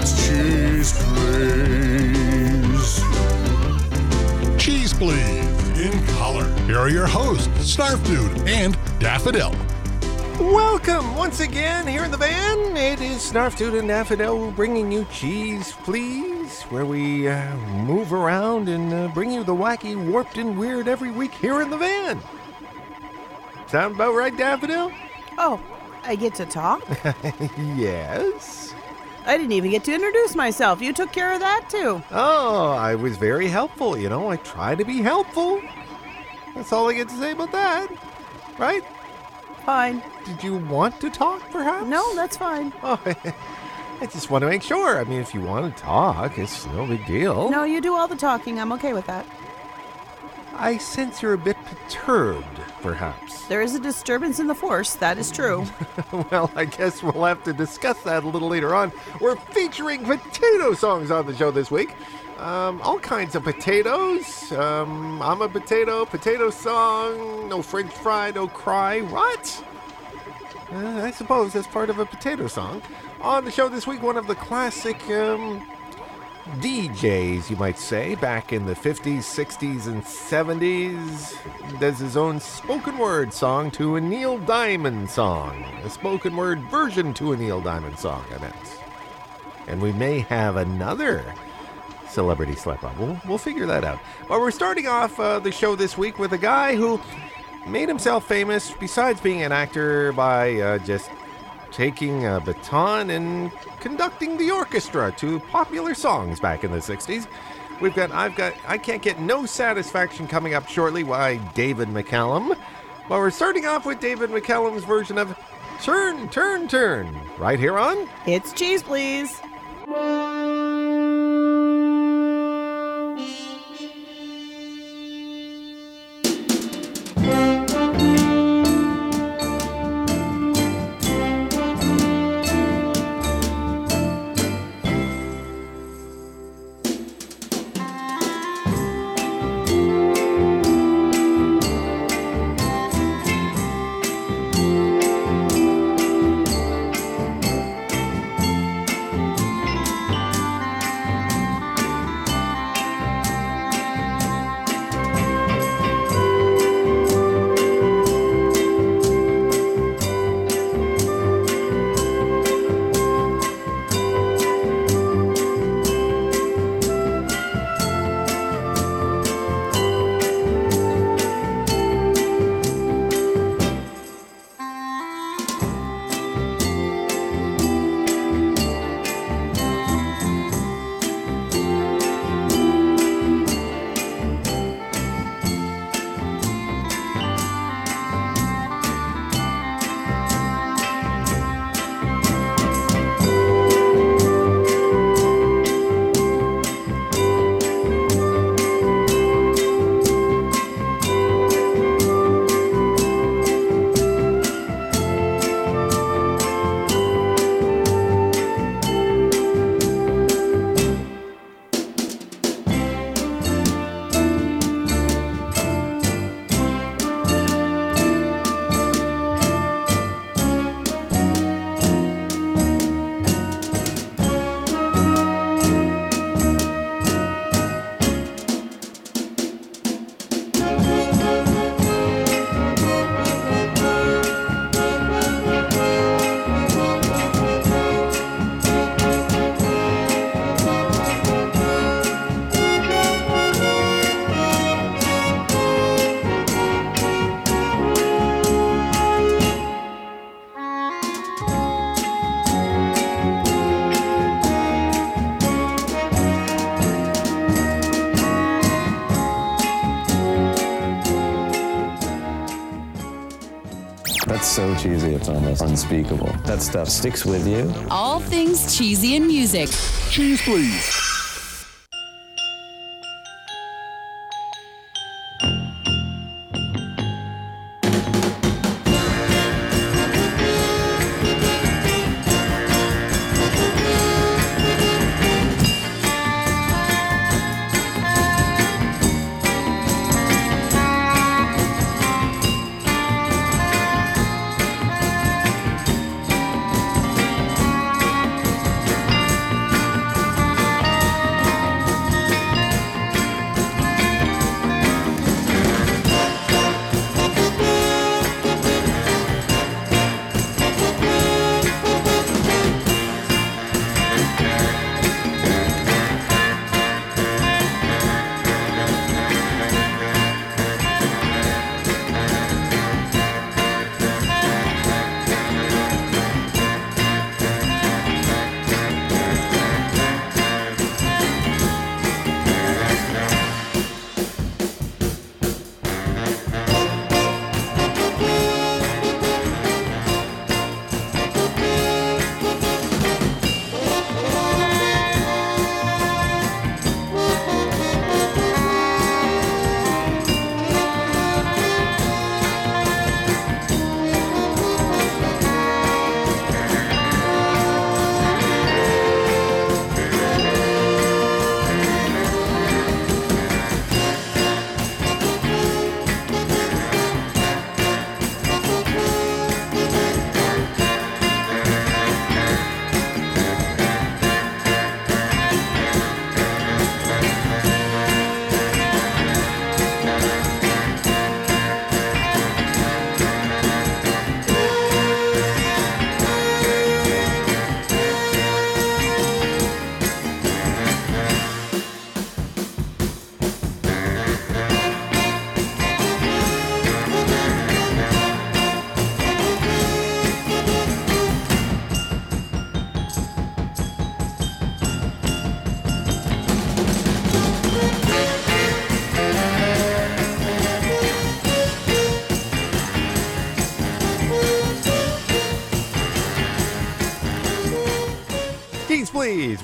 Yeah, it's cheese, please. Cheese Please. In color. Here are your hosts, Snarf Dude and Daffodil. Welcome once again here in the van. It is Snarf Dude and Daffodil bringing you Cheese Please, where we uh, move around and uh, bring you the wacky, warped, and weird every week here in the van. Sound about right, Daffodil? Oh, I get to talk? yes. I didn't even get to introduce myself. You took care of that too. Oh, I was very helpful. You know, I try to be helpful. That's all I get to say about that. Right? Fine. Did you want to talk, perhaps? No, that's fine. Oh, I just want to make sure. I mean, if you want to talk, it's no big deal. No, you do all the talking. I'm okay with that. I sense you're a bit perturbed, perhaps. There is a disturbance in the force. That is true. well, I guess we'll have to discuss that a little later on. We're featuring potato songs on the show this week. Um, all kinds of potatoes. Um, I'm a potato, potato song, no french fry, no cry. What? Uh, I suppose that's part of a potato song. On the show this week, one of the classic um, DJs, you might say, back in the 50s, 60s, and 70s, does his own spoken word song to a Neil Diamond song. A spoken word version to a Neil Diamond song, I meant. And we may have another celebrity slip up. We'll, we'll figure that out. But we're starting off uh, the show this week with a guy who made himself famous, besides being an actor, by uh, just taking a baton and conducting the orchestra to popular songs back in the 60s. We've got I've got I can't get no satisfaction coming up shortly by David McCallum. Well, we're starting off with David McCallum's version of Turn, Turn, Turn, right here on it's cheese, please. It's almost unspeakable. That stuff sticks with you. All things cheesy in music. Cheese, please.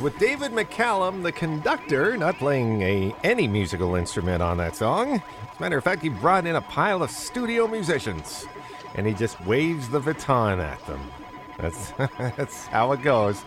With David McCallum, the conductor, not playing a, any musical instrument on that song. As a matter of fact, he brought in a pile of studio musicians and he just waves the baton at them. That's, that's how it goes.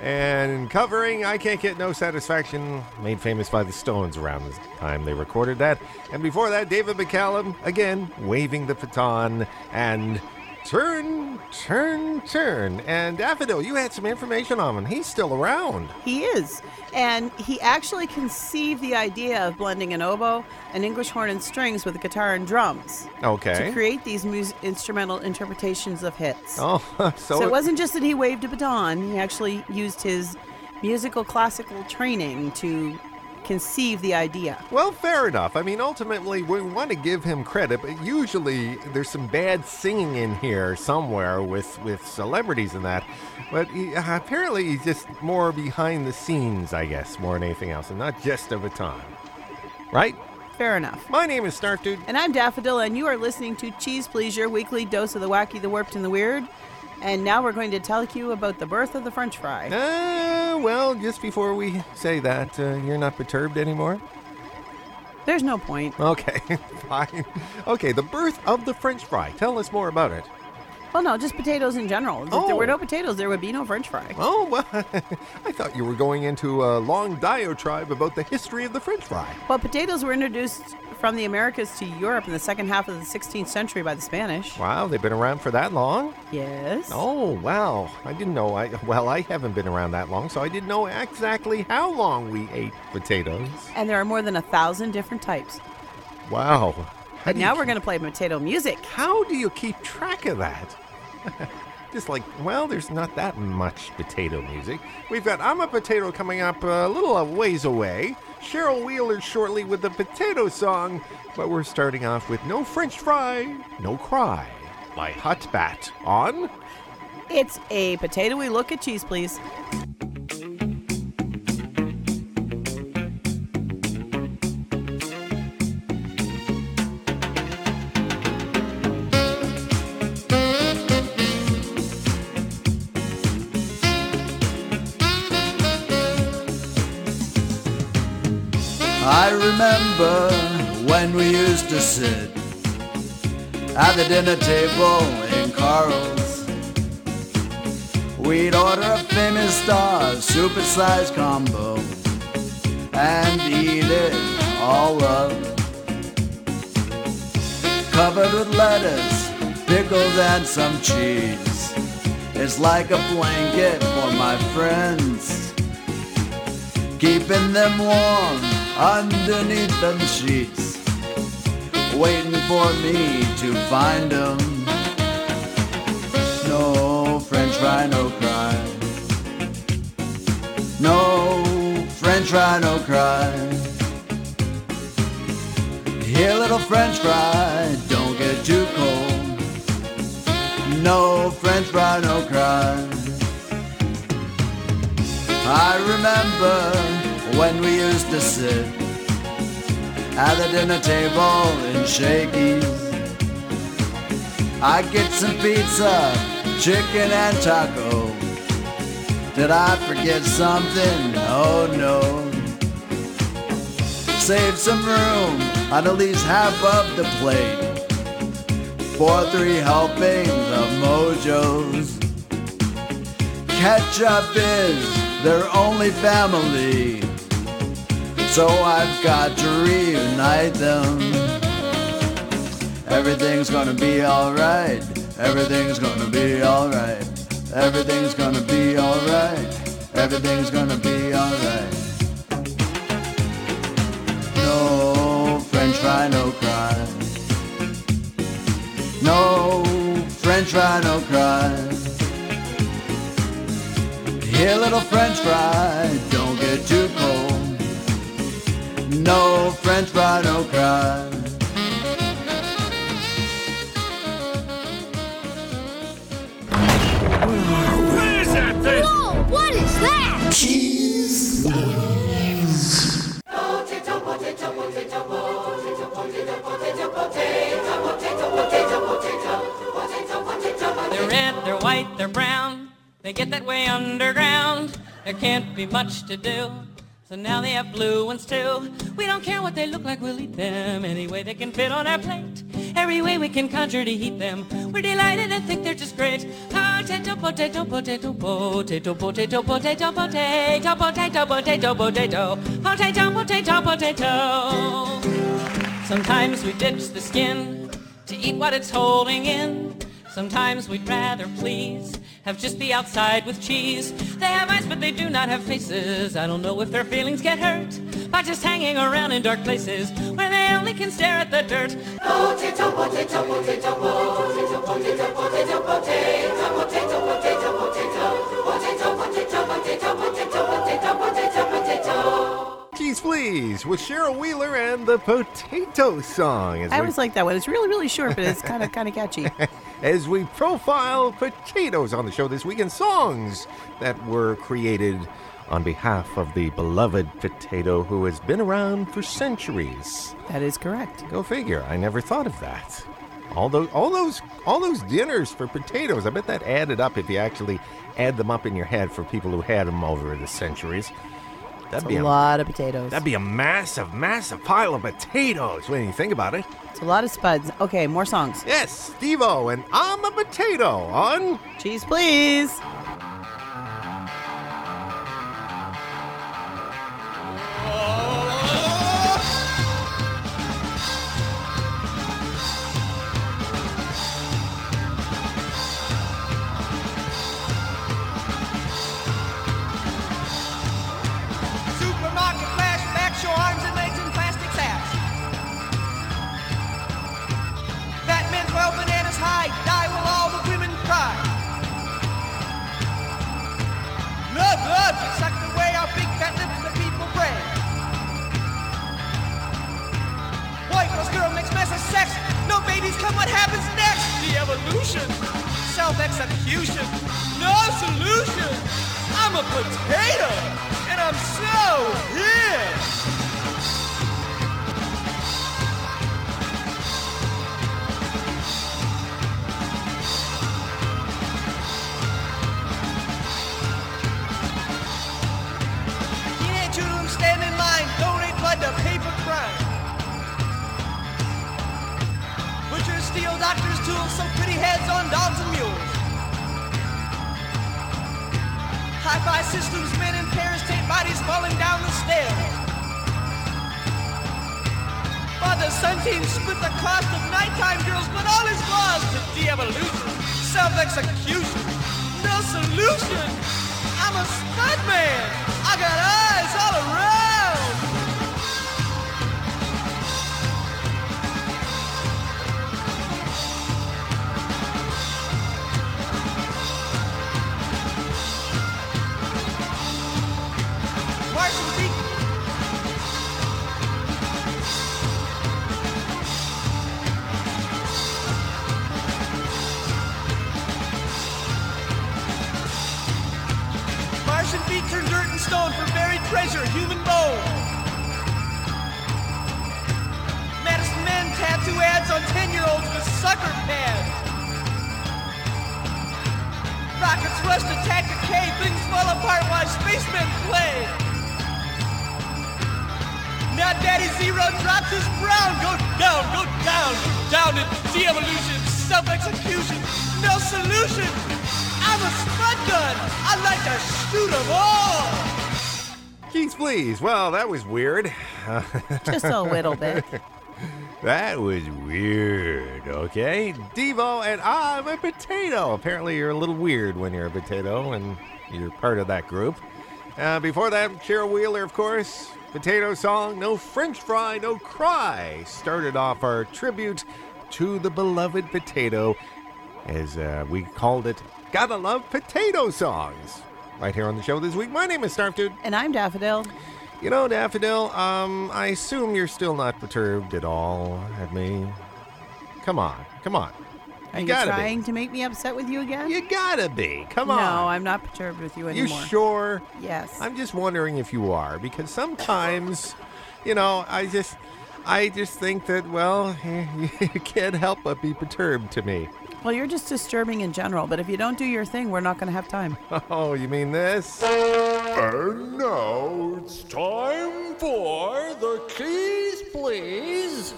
And covering I Can't Get No Satisfaction, made famous by the Stones around the time they recorded that. And before that, David McCallum, again, waving the baton and turn, turn, turn. And Daffodil, you had some information on him. He's still around. He is. And he actually conceived the idea of blending an oboe, an English horn, and strings with a guitar and drums Okay. to create these mus- instrumental interpretations of hits. Oh, so, so it wasn't just that he waved a baton, he actually used his musical classical training to conceive the idea. Well, fair enough. I mean, ultimately, we want to give him credit, but usually there's some bad singing in here somewhere with with celebrities and that. But he, uh, apparently, he's just more behind the scenes, I guess, more than anything else, and not just a time. Right? Fair enough. My name is Snarf Dude. And I'm Daffodil, and you are listening to Cheese Please, your weekly dose of the wacky, the warped, and the weird. And now we're going to tell you about the birth of the French fry. Uh, well, just before we say that, uh, you're not perturbed anymore? There's no point. Okay, fine. Okay, the birth of the French fry. Tell us more about it. Well, no, just potatoes in general. If there Oh. were no oh. potatoes, there would be no French fry. Oh, well, I thought you were going into a long diatribe about the history of the French fry. Well, potatoes were introduced from the Americas to Europe in the second half of the 16th century by the Spanish. Wow, they've been around for that long? Yes. Oh, wow. I didn't know. I Well, I haven't been around that long, so I didn't know exactly how long we ate potatoes. And there are more than a thousand different types. Wow. How But now keep- we're going to play potato music. How do you keep track of that? Just like, well, there's not that much potato music. We've got I'm a Potato coming up uh, a little ways away. Cheryl Wheeler shortly with the potato song, but we're starting off with No French Fry, No Cry by Hot Bat on It's a potatoey look at cheese, please. Remember when we used to sit at the dinner table in Carl's. We'd order a famous star supersized combo and eat it all up. Covered with lettuce, pickles, and some cheese. It's like a blanket for my friends, keeping them warm underneath them sheets, waiting for me to find them. No French fry, no cry. No French fry, no cry. Here, little French fry, don't get too cold. No French fry, no cry. I remember when we used to sit at the dinner table in Shakey's. I get some pizza, chicken and taco. Did I forget something? Oh no. Save some room on at least half of the plate for three helpings of mojos. Ketchup is their only family, so I've got to reunite them. Everything's gonna be alright, everything's gonna be alright, everything's gonna be alright, everything's gonna be alright. No French fry, no cry. No French fry, no cry. Here, little French fry, don't get too cold. No French fry, no cry. Whoa, what is that? They're red, they're white, they're brown. They get that way underground. There can't be much to do. So now they have blue ones too. We don't care what they look like, we'll eat them any way they can fit on our plate. Every way we can conjure to heat them. We're delighted and think they're just great. Potato, potato, potato, potato, potato, potato, potato, potato, potato, potato, potato, potato, potato. Sometimes we ditch the skin to eat what it's holding in. Sometimes we'd rather please have just the outside with cheese. They have eyes, but they do not have faces. I don't know if their feelings get hurt by just hanging around in dark places where they only can stare at the dirt. Potato, potato, potato, potato, potato, potato, potato, potato, potato, potato, Cheese Please with Cheryl Wheeler and the Potato Song. I we- always like that one. It's really, really short, but it's kind of, kind of catchy. as we profile potatoes on the show this week and songs that were created on behalf of the beloved potato who has been around for centuries. That is correct. Go figure. I never thought of that. All those, all those, all those dinners for potatoes. I bet that added up if you actually add them up in your head for people who had them over the centuries. That'd It's a lot of potatoes. That'd be a massive, massive pile of potatoes when you think about it. It's a lot of spuds. Okay, more songs. Yes, Devo and I'm a Potato on Cheese, please. I'm a potato, and I'm so here. blood crime. Butchers steal doctors' tools, some pretty heads on dogs and mules. Hi-fi systems, men in pairs, take bodies falling down the stairs. Father son team split the cost of nighttime girls, but all is lost to de-evolution, self-execution, no solution. I'm a stud man. I got all drops his brown. Go down, go down, down to de-evolution, self-execution, no solution. I'm a spud gun. I like to shoot 'em all. Keys, please. Well, that was weird. Just a little bit. That was weird. Okay. Devo and I'm a potato. Apparently, you're a little weird when you're a potato and you're part of that group. Uh, before that, Cheryl Wheeler, of course. Potato song, No French Fry, No Cry, started off our tribute to the beloved potato, as uh, we called it Gotta Love Potato Songs. Right here on the show this week. My name is Snarf Dude. And I'm Daffodil. You know, Daffodil, um, I assume you're still not perturbed at all at me. Come on, come on. Are you, gotta trying be. to make me upset with you again? You gotta be. Come on. no. I'm not perturbed with you anymore. You anymore. sure? Yes. I'm just wondering if you are, because sometimes, you know, I just, I just think that, well, you can't help but be perturbed to me. Well, you're just disturbing in general, but if you don't do your thing, we're not going to have time. Oh, you mean this? And now it's time for the keys, please.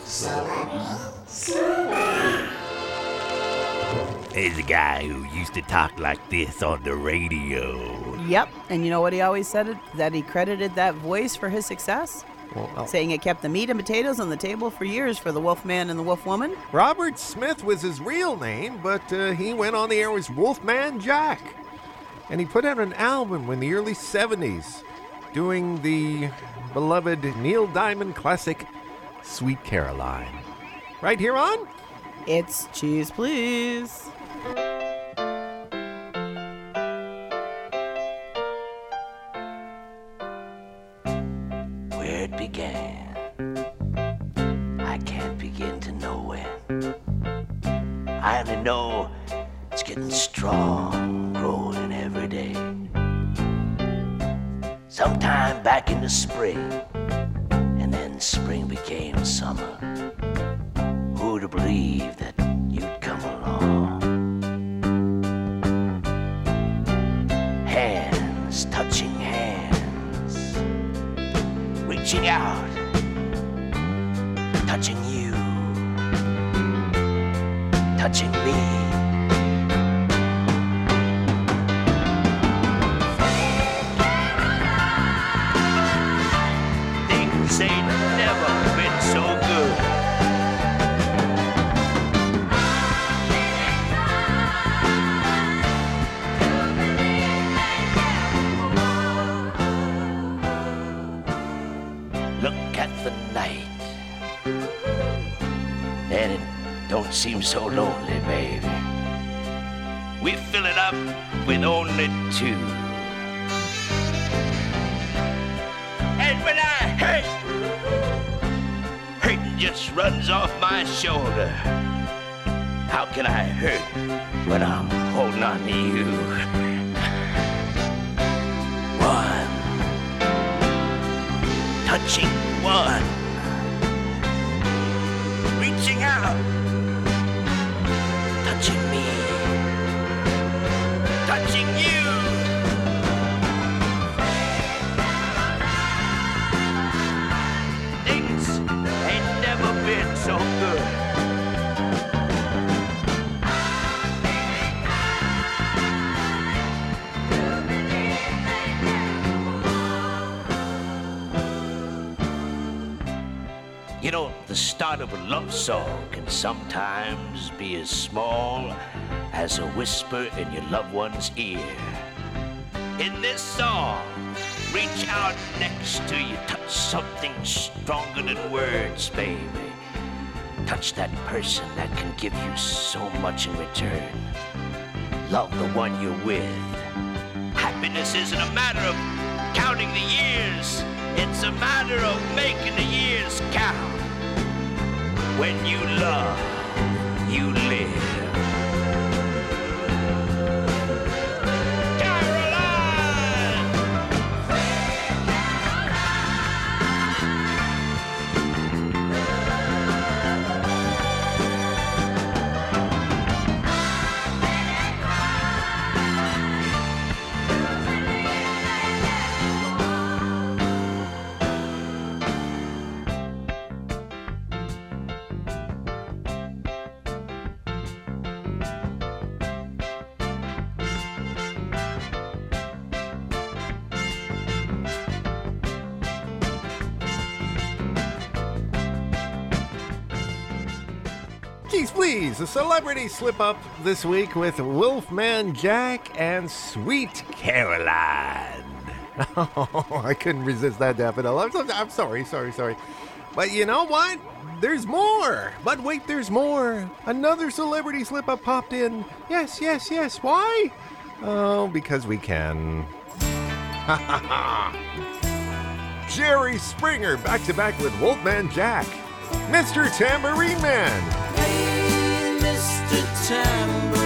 There's a guy who used to talk like this on the radio. Yep. And you know what he always said? It, that he credited that voice for his success? Well, Saying it kept the meat and potatoes on the table for years for the Wolfman and the Wolfwoman? Robert Smith was his real name, but uh, he went on the air as Wolfman Jack. And he put out an album in the early 70s doing the beloved Neil Diamond classic, Sweet Caroline. Right here on It's Cheese Please. Where it began, I can't begin to know when. I only know it's getting strong, growing every day. Sometime back in the spring, and then spring became summer. Who'd have believed that so lonely, baby. We fill it up with only two. And when I hurt, hurting just runs off my shoulder. How can I hurt when I'm holding on to you? One touching one, reaching out, touching me, touching you. The start of a love song can sometimes be as small as a whisper in your loved one's ear. In this song, reach out next to you, touch something stronger than words, baby. Touch that person that can give you so much in return. Love the one you're with. Happiness isn't a matter of counting the years, it's a matter of making the years count. When you love, you live. Please. A celebrity slip up this week with Wolfman Jack and Sweet Caroline. Oh, I couldn't resist that, Daffodil. I'm, so- I'm sorry, sorry, sorry. But you know what? There's more. But wait, there's more. Another celebrity slip up popped in. Yes, yes, yes. Why? Oh, because we can. Jerry Springer back to back with Wolfman Jack. Mr. Tambourine Man. Mr. Tambourine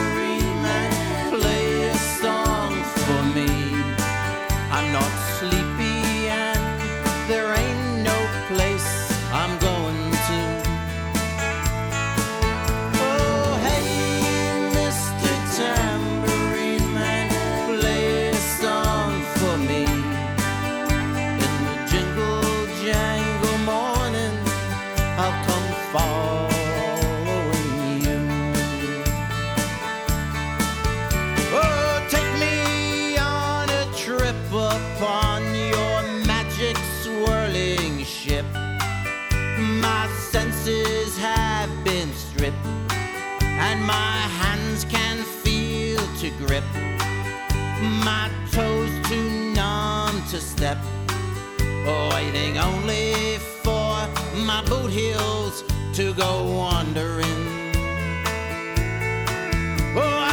wandering. Oh,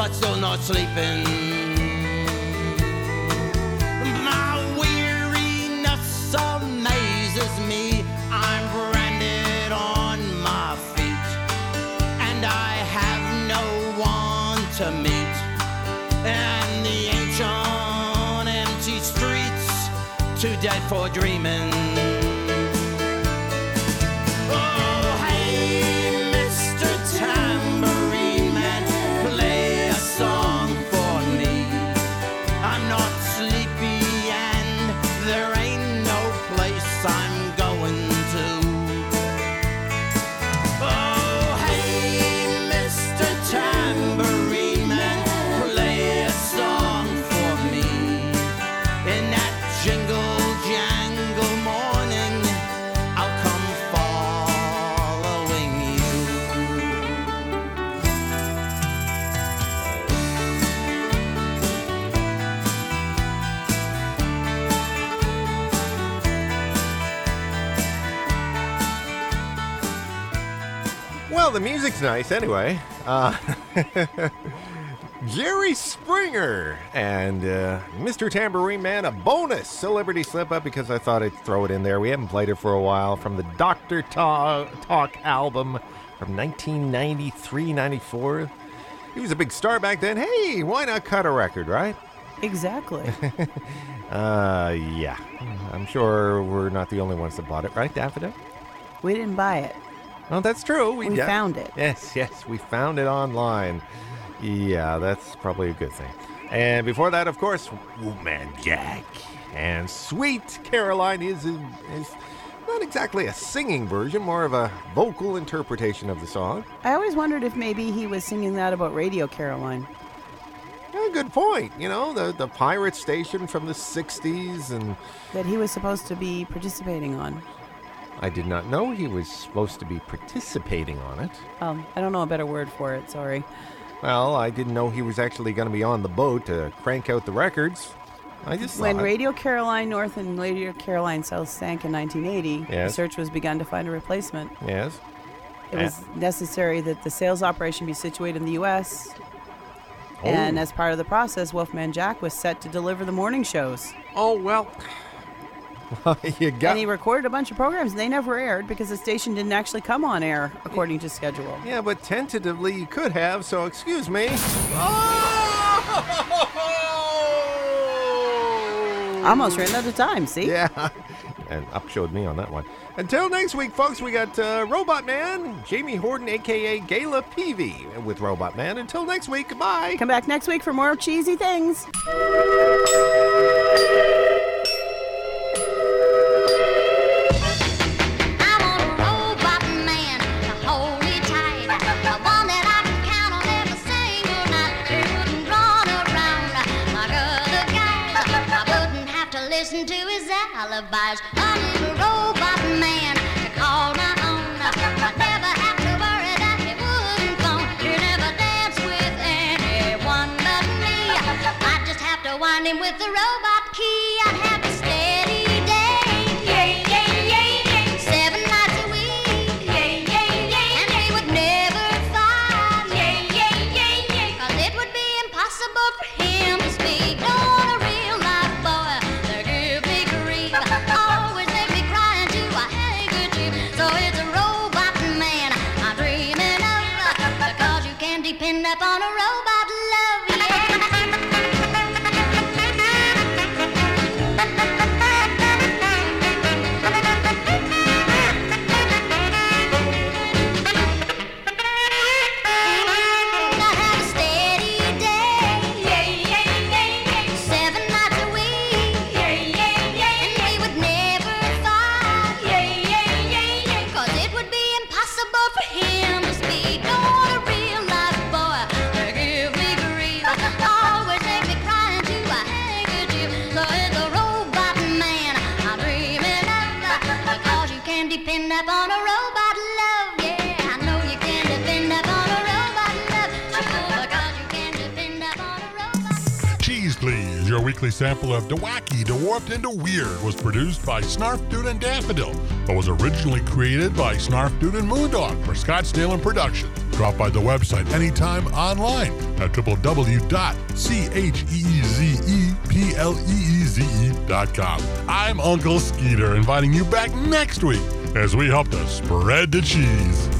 but still not sleeping. My weariness amazes me. I'm branded on my feet, and I have no one to meet. And the ancient empty streets, too dead for dreaming. Well, the music's nice anyway. Uh, Jerry Springer and uh, Mr. Tambourine Man, a bonus celebrity slip up because I thought I'd throw it in there. We haven't played it for a while from the Dr. Ta- Talk album from 1993 94. He was a big star back then. Hey, why not cut a record, right? Exactly. Uh, yeah. I'm sure we're not the only ones that bought it, right, Daffodil? we didn't buy it. Well, that's true. We found it. Yes, yes, we found it online. Yeah, that's probably a good thing. And before that, of course, Wolfman Jack. And Sweet Caroline is, is not exactly a singing version, more of a vocal interpretation of the song. I always wondered if maybe he was singing that about Radio Caroline. Yeah, good point. You know, the, the pirate station from the 60s, and That he was supposed to be participating on. I did not know he was supposed to be participating on it. Um, I don't know a better word for it, sorry. Well, I didn't know he was actually going to be on the boat to crank out the records. I just When thought- Radio Caroline North and Radio Caroline South sank in 1980, Yes. the search was begun to find a replacement. Yes. It was necessary that the sales operation be situated in the U.S. Oh. And as part of the process, Wolfman Jack was set to deliver the morning shows. Oh, well. you got And he recorded a bunch of programs, and they never aired because the station didn't actually come on air according to schedule. Yeah, but tentatively you could have, so excuse me. Almost ran out of time, see? Yeah. And up showed me on that one. Until next week, folks, we got uh, Robot Man, Jamie Horton, aka Gayla Peevey, with Robot Man. Until next week, goodbye. Come back next week for more cheesy things. Little robot man weekly sample of Wacky, Dwarfed into Weird, was produced by Snarf Dude and Daffodil, but was originally created by Snarf Dude and Moondog for Scottsdale and Production. Drop by the website anytime online at www.cheezepleeze.com. I'm Uncle Skeeter, inviting you back next week as we help to spread the cheese.